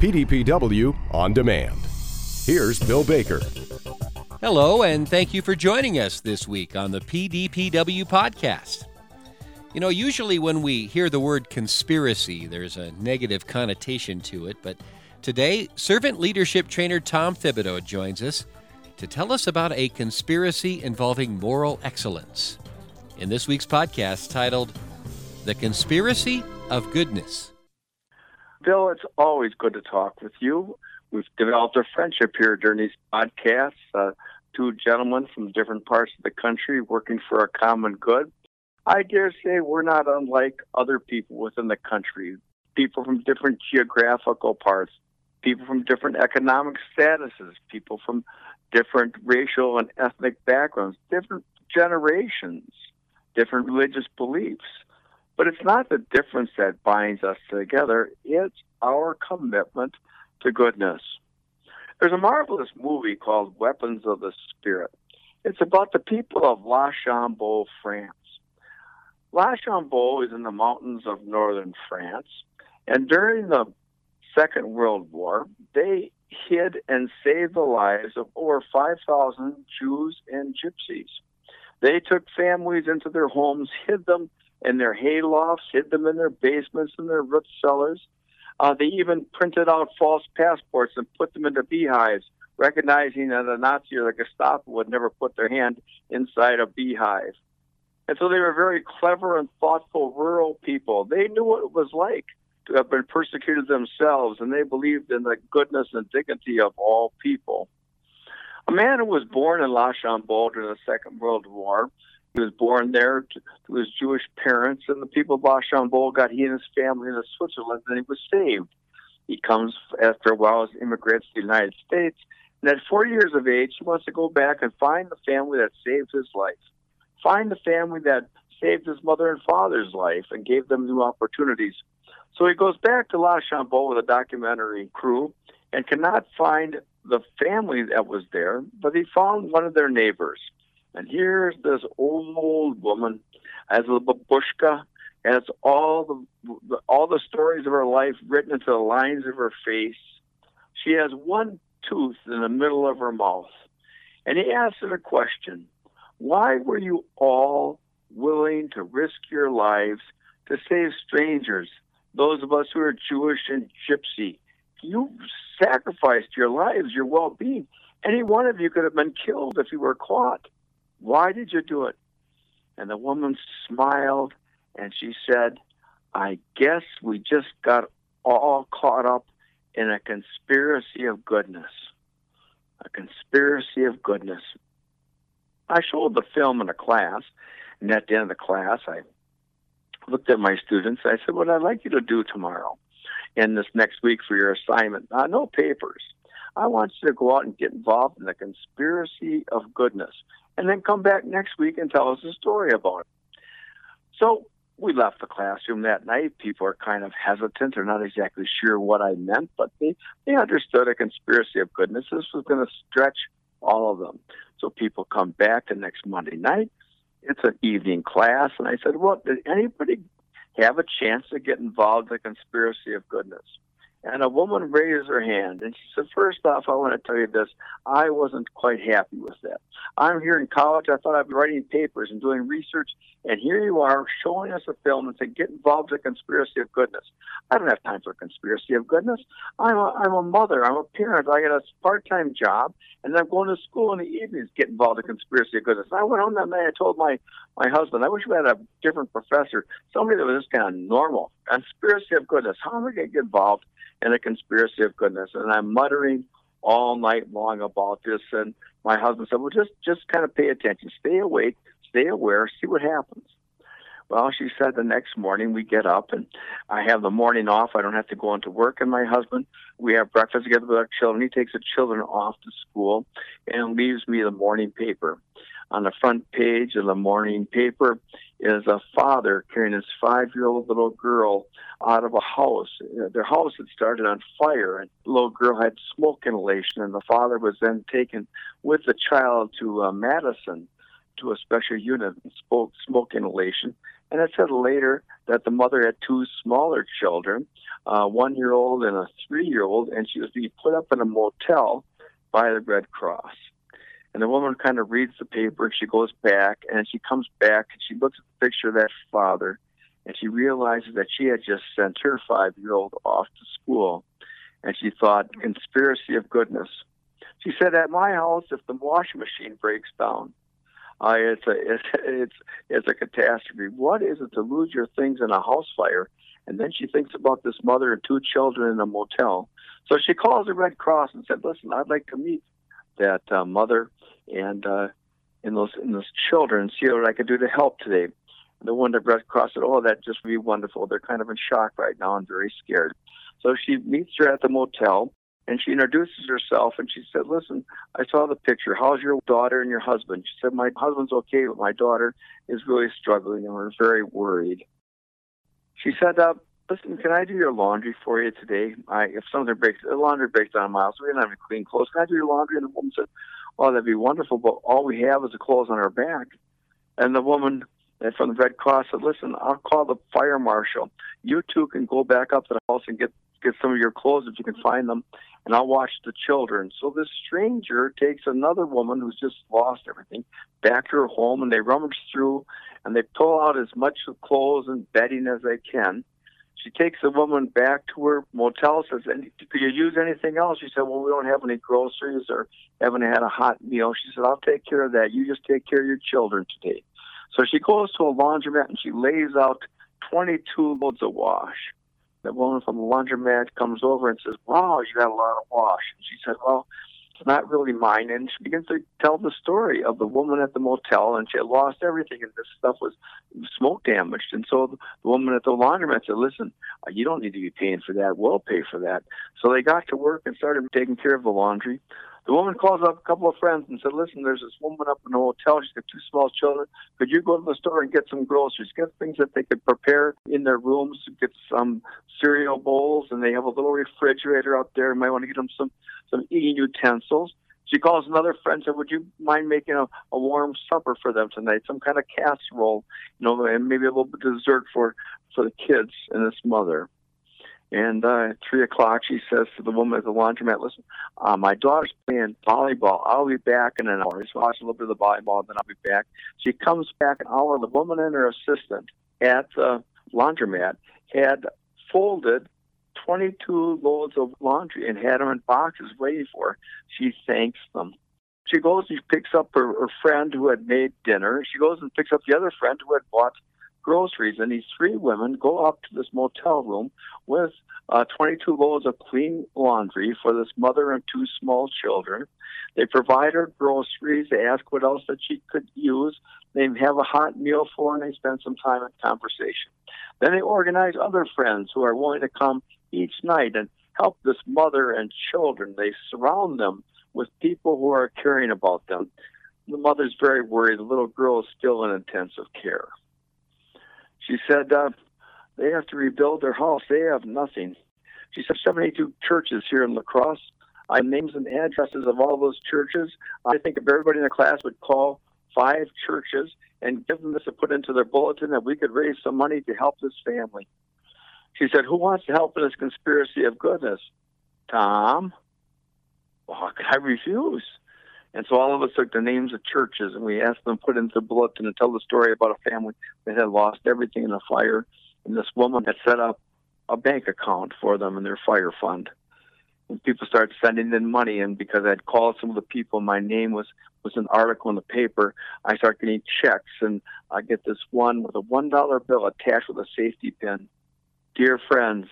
PDPW On Demand. Here's Bill Baker. Hello, and thank you for joining us this week on the PDPW podcast. You know, usually when we hear the word conspiracy, there's a negative connotation to it, but today, servant leadership trainer Tom Thibodeau joins us to tell us about a conspiracy involving moral excellence. In this week's podcast titled The Conspiracy of Goodness. Bill, it's always good to talk with you. We've developed a friendship here during these podcasts. Uh, two gentlemen from different parts of the country working for a common good. I dare say we're not unlike other people within the country, people from different geographical parts, people from different economic statuses, people from different racial and ethnic backgrounds, different generations, different religious beliefs. But it's not the difference that binds us together, it's our commitment to goodness. There's a marvelous movie called Weapons of the Spirit. It's about the people of La Chambon, France. La Chambon is in the mountains of northern France, and during the Second World War, they hid and saved the lives of over 5,000 Jews and Gypsies. They took families into their homes, hid them in their haylofts, hid them in their basements and their root cellars. Uh, they even printed out false passports and put them into beehives, recognizing that a Nazi or the Gestapo would never put their hand inside a beehive. And so they were very clever and thoughtful rural people. They knew what it was like to have been persecuted themselves, and they believed in the goodness and dignity of all people. A man who was born in La Chambon during the Second World War, he was born there to, to his Jewish parents, and the people of La Chambon got he and his family into Switzerland, and he was saved. He comes after a while as immigrants to the United States, and at 40 years of age, he wants to go back and find the family that saved his life, find the family that saved his mother and father's life and gave them new opportunities. So he goes back to La Chambon with a documentary crew and cannot find the family that was there, but he found one of their neighbors. And here's this old woman, has a babushka, has all the all the stories of her life written into the lines of her face. She has one tooth in the middle of her mouth. And he asked her a question. Why were you all willing to risk your lives to save strangers those of us who are Jewish and Gypsy. You sacrificed your lives, your well being. Any one of you could have been killed if you were caught. Why did you do it? And the woman smiled and she said, I guess we just got all caught up in a conspiracy of goodness. A conspiracy of goodness. I showed the film in a class, and at the end of the class, I looked at my students. I said, What I'd like you to do tomorrow and this next week for your assignment, uh, no papers. I want you to go out and get involved in the conspiracy of goodness and then come back next week and tell us a story about it. So we left the classroom that night. People are kind of hesitant. They're not exactly sure what I meant, but they, they understood a conspiracy of goodness. This was going to stretch all of them. So people come back the next Monday night it's an evening class. And I said, well, did anybody have a chance to get involved in the conspiracy of goodness? And a woman raised her hand and she said, First off, I want to tell you this. I wasn't quite happy with that. I'm here in college. I thought I'd be writing papers and doing research. And here you are showing us a film and saying, Get involved in the conspiracy of goodness. I don't have time for a conspiracy of goodness. I'm a, I'm a mother. I'm a parent. I got a part time job and I'm going to school in the evenings, get involved in conspiracy of goodness. I went home that night. I told my, my husband, I wish we had a different professor, somebody that was just kind of normal. Conspiracy of goodness. How am I going to get involved? And a conspiracy of goodness. And I'm muttering all night long about this. And my husband said, "Well, just just kind of pay attention, stay awake, stay aware, see what happens." Well, she said the next morning we get up and I have the morning off. I don't have to go into work. And my husband, we have breakfast together with our children. He takes the children off to school and leaves me the morning paper. On the front page of the morning paper is a father carrying his five year old little girl out of a house. Their house had started on fire, and the little girl had smoke inhalation, and the father was then taken with the child to uh, Madison to a special unit and spoke smoke inhalation. And it said later that the mother had two smaller children, uh, one year old and a three year old, and she was being put up in a motel by the Red Cross. And the woman kind of reads the paper and she goes back and she comes back and she looks at the picture of that father and she realizes that she had just sent her five year old off to school. And she thought, conspiracy of goodness. She said, at my house, if the washing machine breaks down, uh, it's a it's, it's it's a catastrophe. What is it to lose your things in a house fire? And then she thinks about this mother and two children in a motel. So she calls the Red Cross and said, "Listen, I'd like to meet that uh, mother and uh, and those and those children, see what I could do to help today." The one that Red Cross said, "Oh, that just would be wonderful. They're kind of in shock right now and very scared." So she meets her at the motel and she introduces herself and she said, Listen, I saw the picture. How's your daughter and your husband? She said, My husband's okay, but my daughter is really struggling and we're very worried. She said, uh, Listen, can I do your laundry for you today? I, if something breaks, the laundry breaks down my house, we don't have any clean clothes. Can I do your laundry? And the woman said, well, that'd be wonderful, but all we have is the clothes on our back. And the woman uh, from the Red Cross said, Listen, I'll call the fire marshal. You two can go back up to the house and get get some of your clothes if you can find them, and I'll watch the children. So this stranger takes another woman who's just lost everything back to her home, and they rummage through and they pull out as much clothes and bedding as they can. She takes the woman back to her motel, says, could you use anything else? She said, well, we don't have any groceries or haven't had a hot meal. She said, I'll take care of that. You just take care of your children today. So she goes to a laundromat and she lays out 22 loads of wash the woman from the laundromat comes over and says, Wow, you got a lot of wash. And she said, Well, it's not really mine. And she begins to tell the story of the woman at the motel, and she had lost everything, and this stuff was smoke damaged. And so the woman at the laundromat said, Listen, you don't need to be paying for that. We'll pay for that. So they got to work and started taking care of the laundry. The woman calls up a couple of friends and said, Listen, there's this woman up in the hotel. She's got two small children. Could you go to the store and get some groceries? Get things that they could prepare in their rooms, get some cereal bowls, and they have a little refrigerator out there. Might want to get them some, some eating utensils. She calls another friend and said, Would you mind making a, a warm supper for them tonight? Some kind of casserole, you know, and maybe a little bit of dessert for, for the kids and this mother. And uh, at three o'clock, she says to the woman at the laundromat, "Listen, uh, my daughter's playing volleyball. I'll be back in an hour. So watch a little bit of the volleyball, and then I'll be back." She comes back an hour. The woman and her assistant at the laundromat had folded 22 loads of laundry and had them in boxes waiting for her. She thanks them. She goes and she picks up her, her friend who had made dinner. She goes and picks up the other friend who had bought groceries. And these three women go up to this motel room with uh, 22 loads of clean laundry for this mother and two small children. They provide her groceries. They ask what else that she could use. They have a hot meal for her, and they spend some time in conversation. Then they organize other friends who are willing to come each night and help this mother and children. They surround them with people who are caring about them. The mother's very worried. The little girl is still in intensive care. She said uh, they have to rebuild their house. They have nothing. She said 72 churches here in La Crosse. I names and addresses of all those churches. I think if everybody in the class would call five churches and give them this to put into their bulletin, that we could raise some money to help this family. She said, Who wants to help in this conspiracy of goodness? Tom. Well, I refuse. And so all of us took the names of churches and we asked them to put into the bulletin and tell the story about a family that had lost everything in a fire. And this woman had set up a bank account for them in their fire fund. And people started sending in money, and because I'd called some of the people, my name was was an article in the paper. I start getting checks, and I get this one with a one dollar bill attached with a safety pin. Dear friends,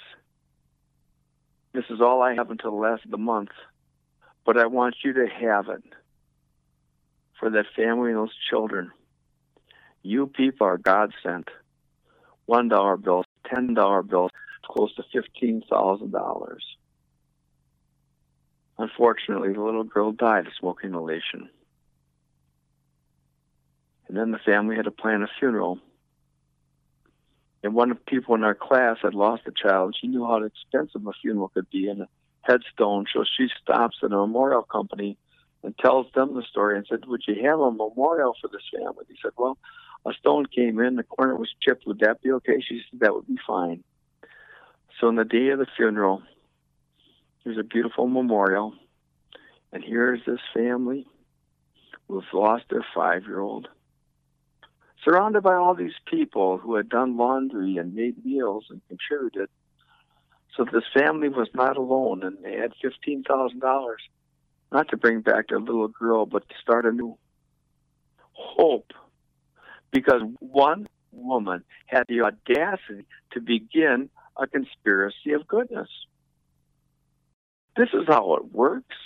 this is all I have until the last of the month, but I want you to have it for that family and those children. You people are God sent. One dollar bills, ten dollar bills, close to fifteen thousand dollars. Unfortunately, the little girl died of smoke inhalation. And then the family had to plan a funeral. And one of the people in our class had lost a child. She knew how expensive a funeral could be and a headstone. So she stops at a memorial company and tells them the story and said, Would you have a memorial for this family? He said, Well, a stone came in, the corner was chipped. Would that be okay? She said that would be fine. So on the day of the funeral, there's a beautiful memorial, and here's this family who've lost their five-year-old, surrounded by all these people who had done laundry and made meals and contributed. So this family was not alone, and they had fifteen thousand dollars, not to bring back a little girl, but to start a new hope because one woman had the audacity to begin a conspiracy of goodness. This is how it works.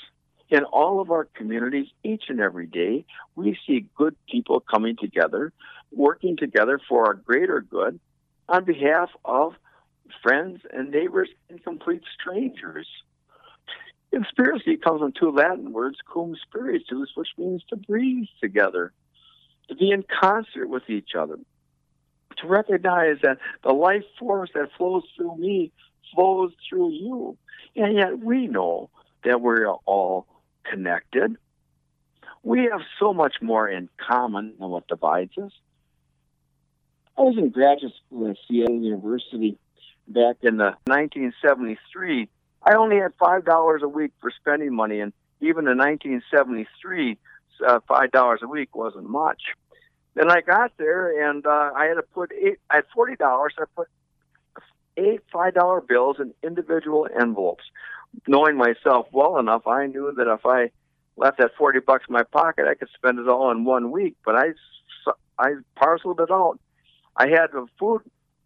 In all of our communities, each and every day, we see good people coming together, working together for our greater good on behalf of friends and neighbors and complete strangers. Conspiracy comes from two Latin words, cum spiritus, which means to breathe together to be in concert with each other, to recognize that the life force that flows through me flows through you. And yet we know that we're all connected. We have so much more in common than what divides us. I was in graduate school at Seattle University back in the 1973. I only had five dollars a week for spending money, and even in 1973, uh, five dollars a week wasn't much. Then I got there and uh, I had to put eight. I had forty dollars. I put eight five dollar bills in individual envelopes. Knowing myself well enough, I knew that if I left that forty bucks in my pocket, I could spend it all in one week. But I I parceled it out. I had a food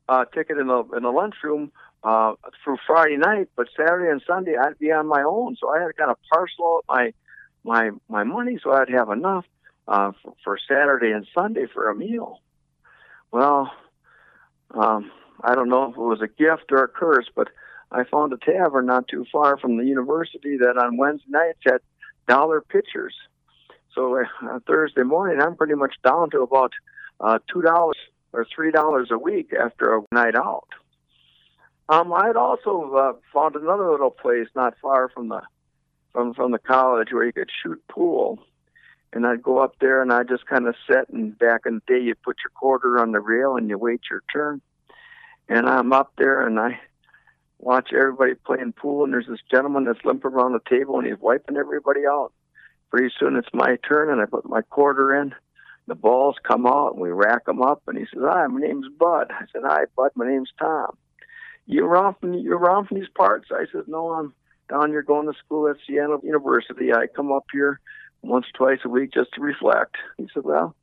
uh, ticket in the in the lunchroom uh, through Friday night, but Saturday and Sunday I'd be on my own. So I had to kind of parcel out my my my money so I'd have enough uh, for, for Saturday and Sunday for a meal. Well, um, I don't know if it was a gift or a curse, but I found a tavern not too far from the university that on Wednesday nights had dollar pitchers. So uh, Thursday morning, I'm pretty much down to about uh, two dollars or three dollars a week after a night out. Um, I had also uh, found another little place not far from the from from the college where you could shoot pool and I'd go up there and I'd just kind of sit and back in the day you put your quarter on the rail and you wait your turn. And I'm up there and I watch everybody playing pool and there's this gentleman that's limping around the table and he's wiping everybody out. Pretty soon it's my turn and I put my quarter in. The balls come out and we rack them up and he says, "Hi, my name's Bud." I said, "Hi, Bud. My name's Tom." You around from you're around from these parts? I said, "No, I'm down here going to school at Seattle University. I come up here once twice a week just to reflect. He said, Well,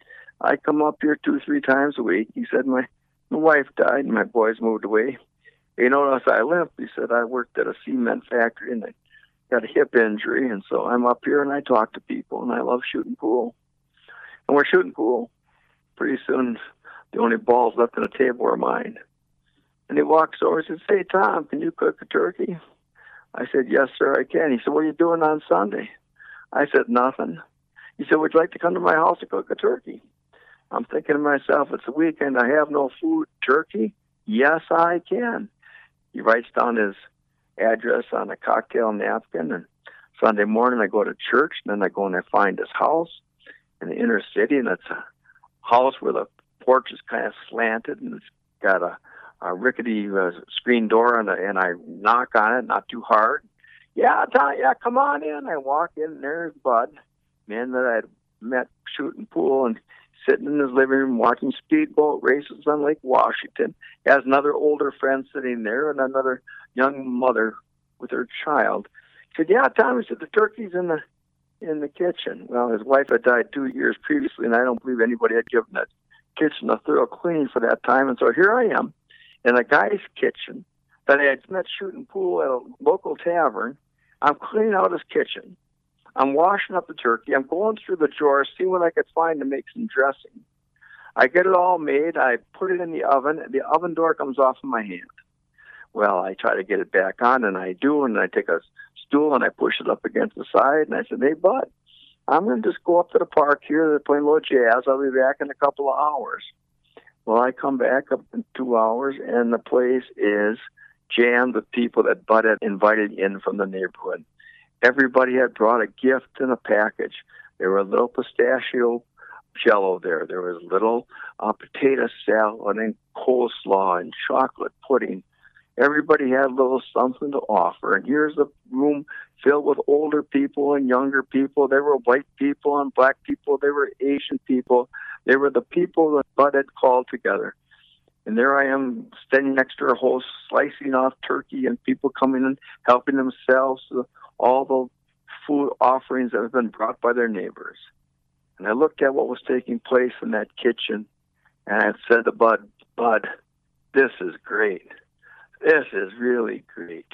I come up here two, three times a week. He said, My my wife died and my boys moved away. You notice I limp. He said, I worked at a cement factory and I got a hip injury. And so I'm up here and I talk to people and I love shooting pool. And we're shooting pool. Pretty soon, the only balls left on the table are mine. And he walks over and says, Hey, Tom, can you cook a turkey? I said, Yes, sir, I can. He said, What are you doing on Sunday? I said, nothing. He said, would you like to come to my house to cook a turkey? I'm thinking to myself, it's a weekend. I have no food. Turkey? Yes, I can. He writes down his address on a cocktail napkin. And Sunday morning, I go to church. And then I go and I find his house in the inner city. And it's a house where the porch is kind of slanted and it's got a, a rickety uh, screen door. And, and I knock on it, not too hard yeah, Tom, yeah, come on in. I walk in, and there's Bud, man that I'd met shooting pool and sitting in his living room watching speedboat races on Lake Washington. He has another older friend sitting there and another young mother with her child. He said, "Yeah, Tom." He said, "The turkey's in the in the kitchen." Well, his wife had died two years previously, and I don't believe anybody had given that kitchen a thorough cleaning for that time. And so here I am in a guy's kitchen that I had met shooting pool at a local tavern I'm cleaning out his kitchen. I'm washing up the turkey. I'm going through the drawers, seeing what I could find to make some dressing. I get it all made. I put it in the oven. The oven door comes off of my hand. Well, I try to get it back on, and I do, and I take a stool and I push it up against the side, and I said, "Hey, bud, I'm going to just go up to the park here. They're playing a little jazz. I'll be back in a couple of hours." Well, I come back up in two hours, and the place is jammed with people that Bud had invited in from the neighborhood. Everybody had brought a gift and a package. There were little pistachio jello there. There was little uh, potato salad and coleslaw and chocolate pudding. Everybody had a little something to offer. And here's a room filled with older people and younger people. There were white people and black people. There were Asian people. They were the people that Bud had called together. And there I am standing next to her host, slicing off turkey, and people coming and helping themselves to all the food offerings that have been brought by their neighbors. And I looked at what was taking place in that kitchen, and I said to Bud, Bud, this is great. This is really great.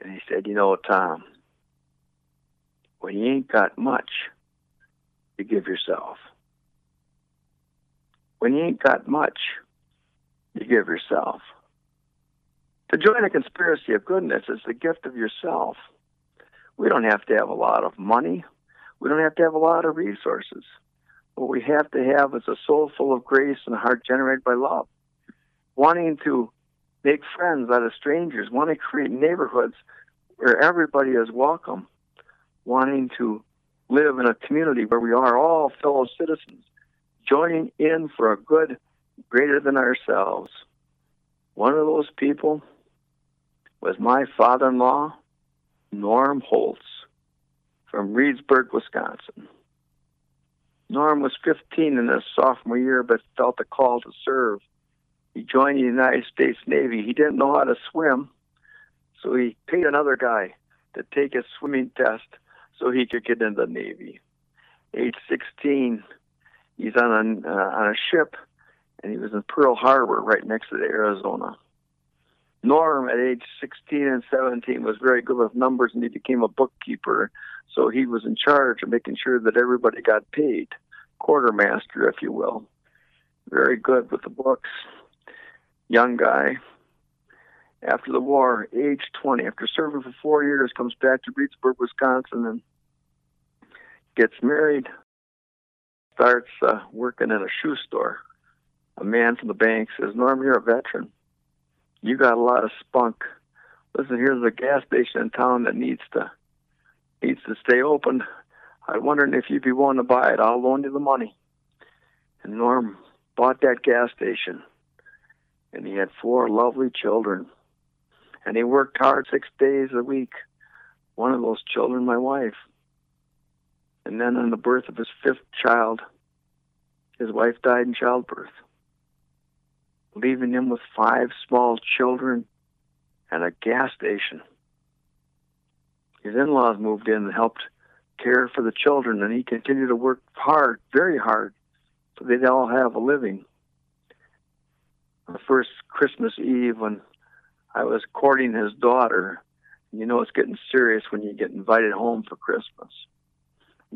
And he said, You know, Tom, when you ain't got much, you give yourself. When you ain't got much, you give yourself. To join a conspiracy of goodness is the gift of yourself. We don't have to have a lot of money. We don't have to have a lot of resources. What we have to have is a soul full of grace and a heart generated by love. Wanting to make friends out of strangers, wanting to create neighborhoods where everybody is welcome, wanting to live in a community where we are all fellow citizens, joining in for a good greater than ourselves. One of those people was my father in law, Norm Holtz from Reedsburg, Wisconsin. Norm was 15 in his sophomore year, but felt a call to serve. He joined the United States Navy. He didn't know how to swim, so he paid another guy to take his swimming test so he could get in the Navy. Age 16, he's on a, uh, on a ship, and he was in Pearl Harbor, right next to the Arizona. Norm, at age 16 and 17, was very good with numbers, and he became a bookkeeper. So he was in charge of making sure that everybody got paid, quartermaster, if you will. Very good with the books. Young guy. After the war, age 20, after serving for four years, comes back to Reedsburg, Wisconsin, and gets married. Starts uh, working in a shoe store. A man from the bank says, Norm, you're a veteran you got a lot of spunk. Listen, here's a gas station in town that needs to needs to stay open. I'm wondering if you'd be willing to buy it. I'll loan you the money. And Norm bought that gas station, and he had four lovely children. And he worked hard six days a week. One of those children, my wife. And then, on the birth of his fifth child, his wife died in childbirth leaving him with five small children and a gas station. His in laws moved in and helped care for the children, and he continued to work hard, very hard, so they'd all have a living. The first Christmas Eve, when I was courting his daughter, you know it's getting serious when you get invited home for Christmas.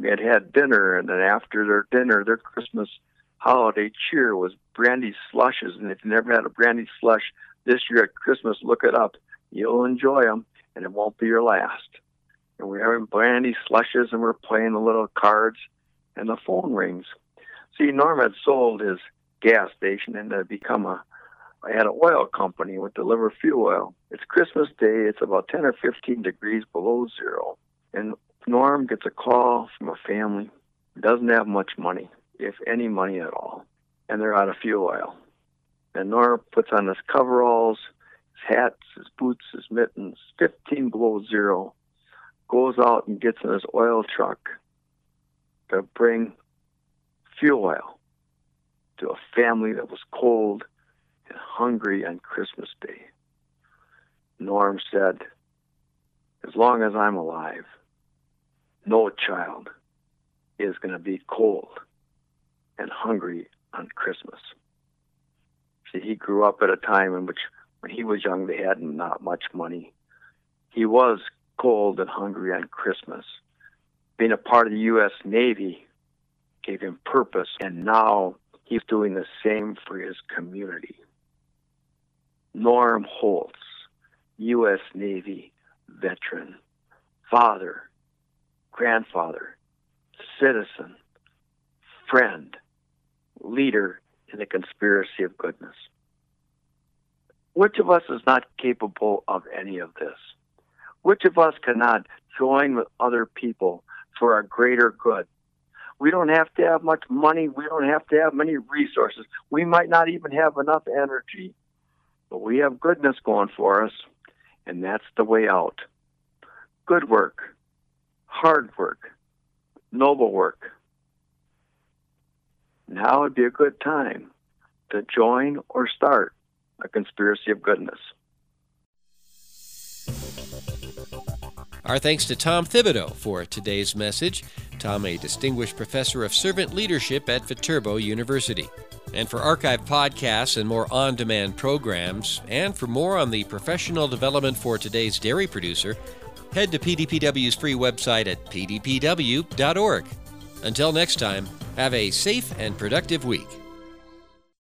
Had had dinner, and then after their dinner, their Christmas holiday cheer was brandy slushes. And if you never had a brandy slush this year at Christmas, look it up. You'll enjoy them, and it won't be your last. And we're having brandy slushes, and we're playing the little cards, and the phone rings. See, Norm had sold his gas station and had become a I had an oil company would deliver fuel oil. It's Christmas Day. It's about 10 or 15 degrees below zero. And Norm gets a call from a family. Doesn't have much money if any money at all, and they're out of fuel oil. And Norm puts on his coveralls, his hats, his boots, his mittens, 15 below zero, goes out and gets in his oil truck to bring fuel oil to a family that was cold and hungry on Christmas Day. Norm said, As long as I'm alive, no child is going to be cold and hungry on Christmas. See, he grew up at a time in which, when he was young, they had not much money. He was cold and hungry on Christmas. Being a part of the U.S. Navy gave him purpose, and now he's doing the same for his community. Norm Holtz, U.S. Navy veteran, father, grandfather, citizen, friend, leader in the conspiracy of goodness. Which of us is not capable of any of this? Which of us cannot join with other people for a greater good? We don't have to have much money. We don't have to have many resources. We might not even have enough energy, but we have goodness going for us, and that's the way out. Good work, hard work, noble work. Now would be a good time to join or start a conspiracy of goodness. Our thanks to Tom Thibodeau for today's message. Tom, a distinguished professor of servant leadership at Viterbo University. And for archived podcasts and more on demand programs, and for more on the professional development for today's dairy producer, head to PDPW's free website at pdpw.org. Until next time, have a safe and productive week.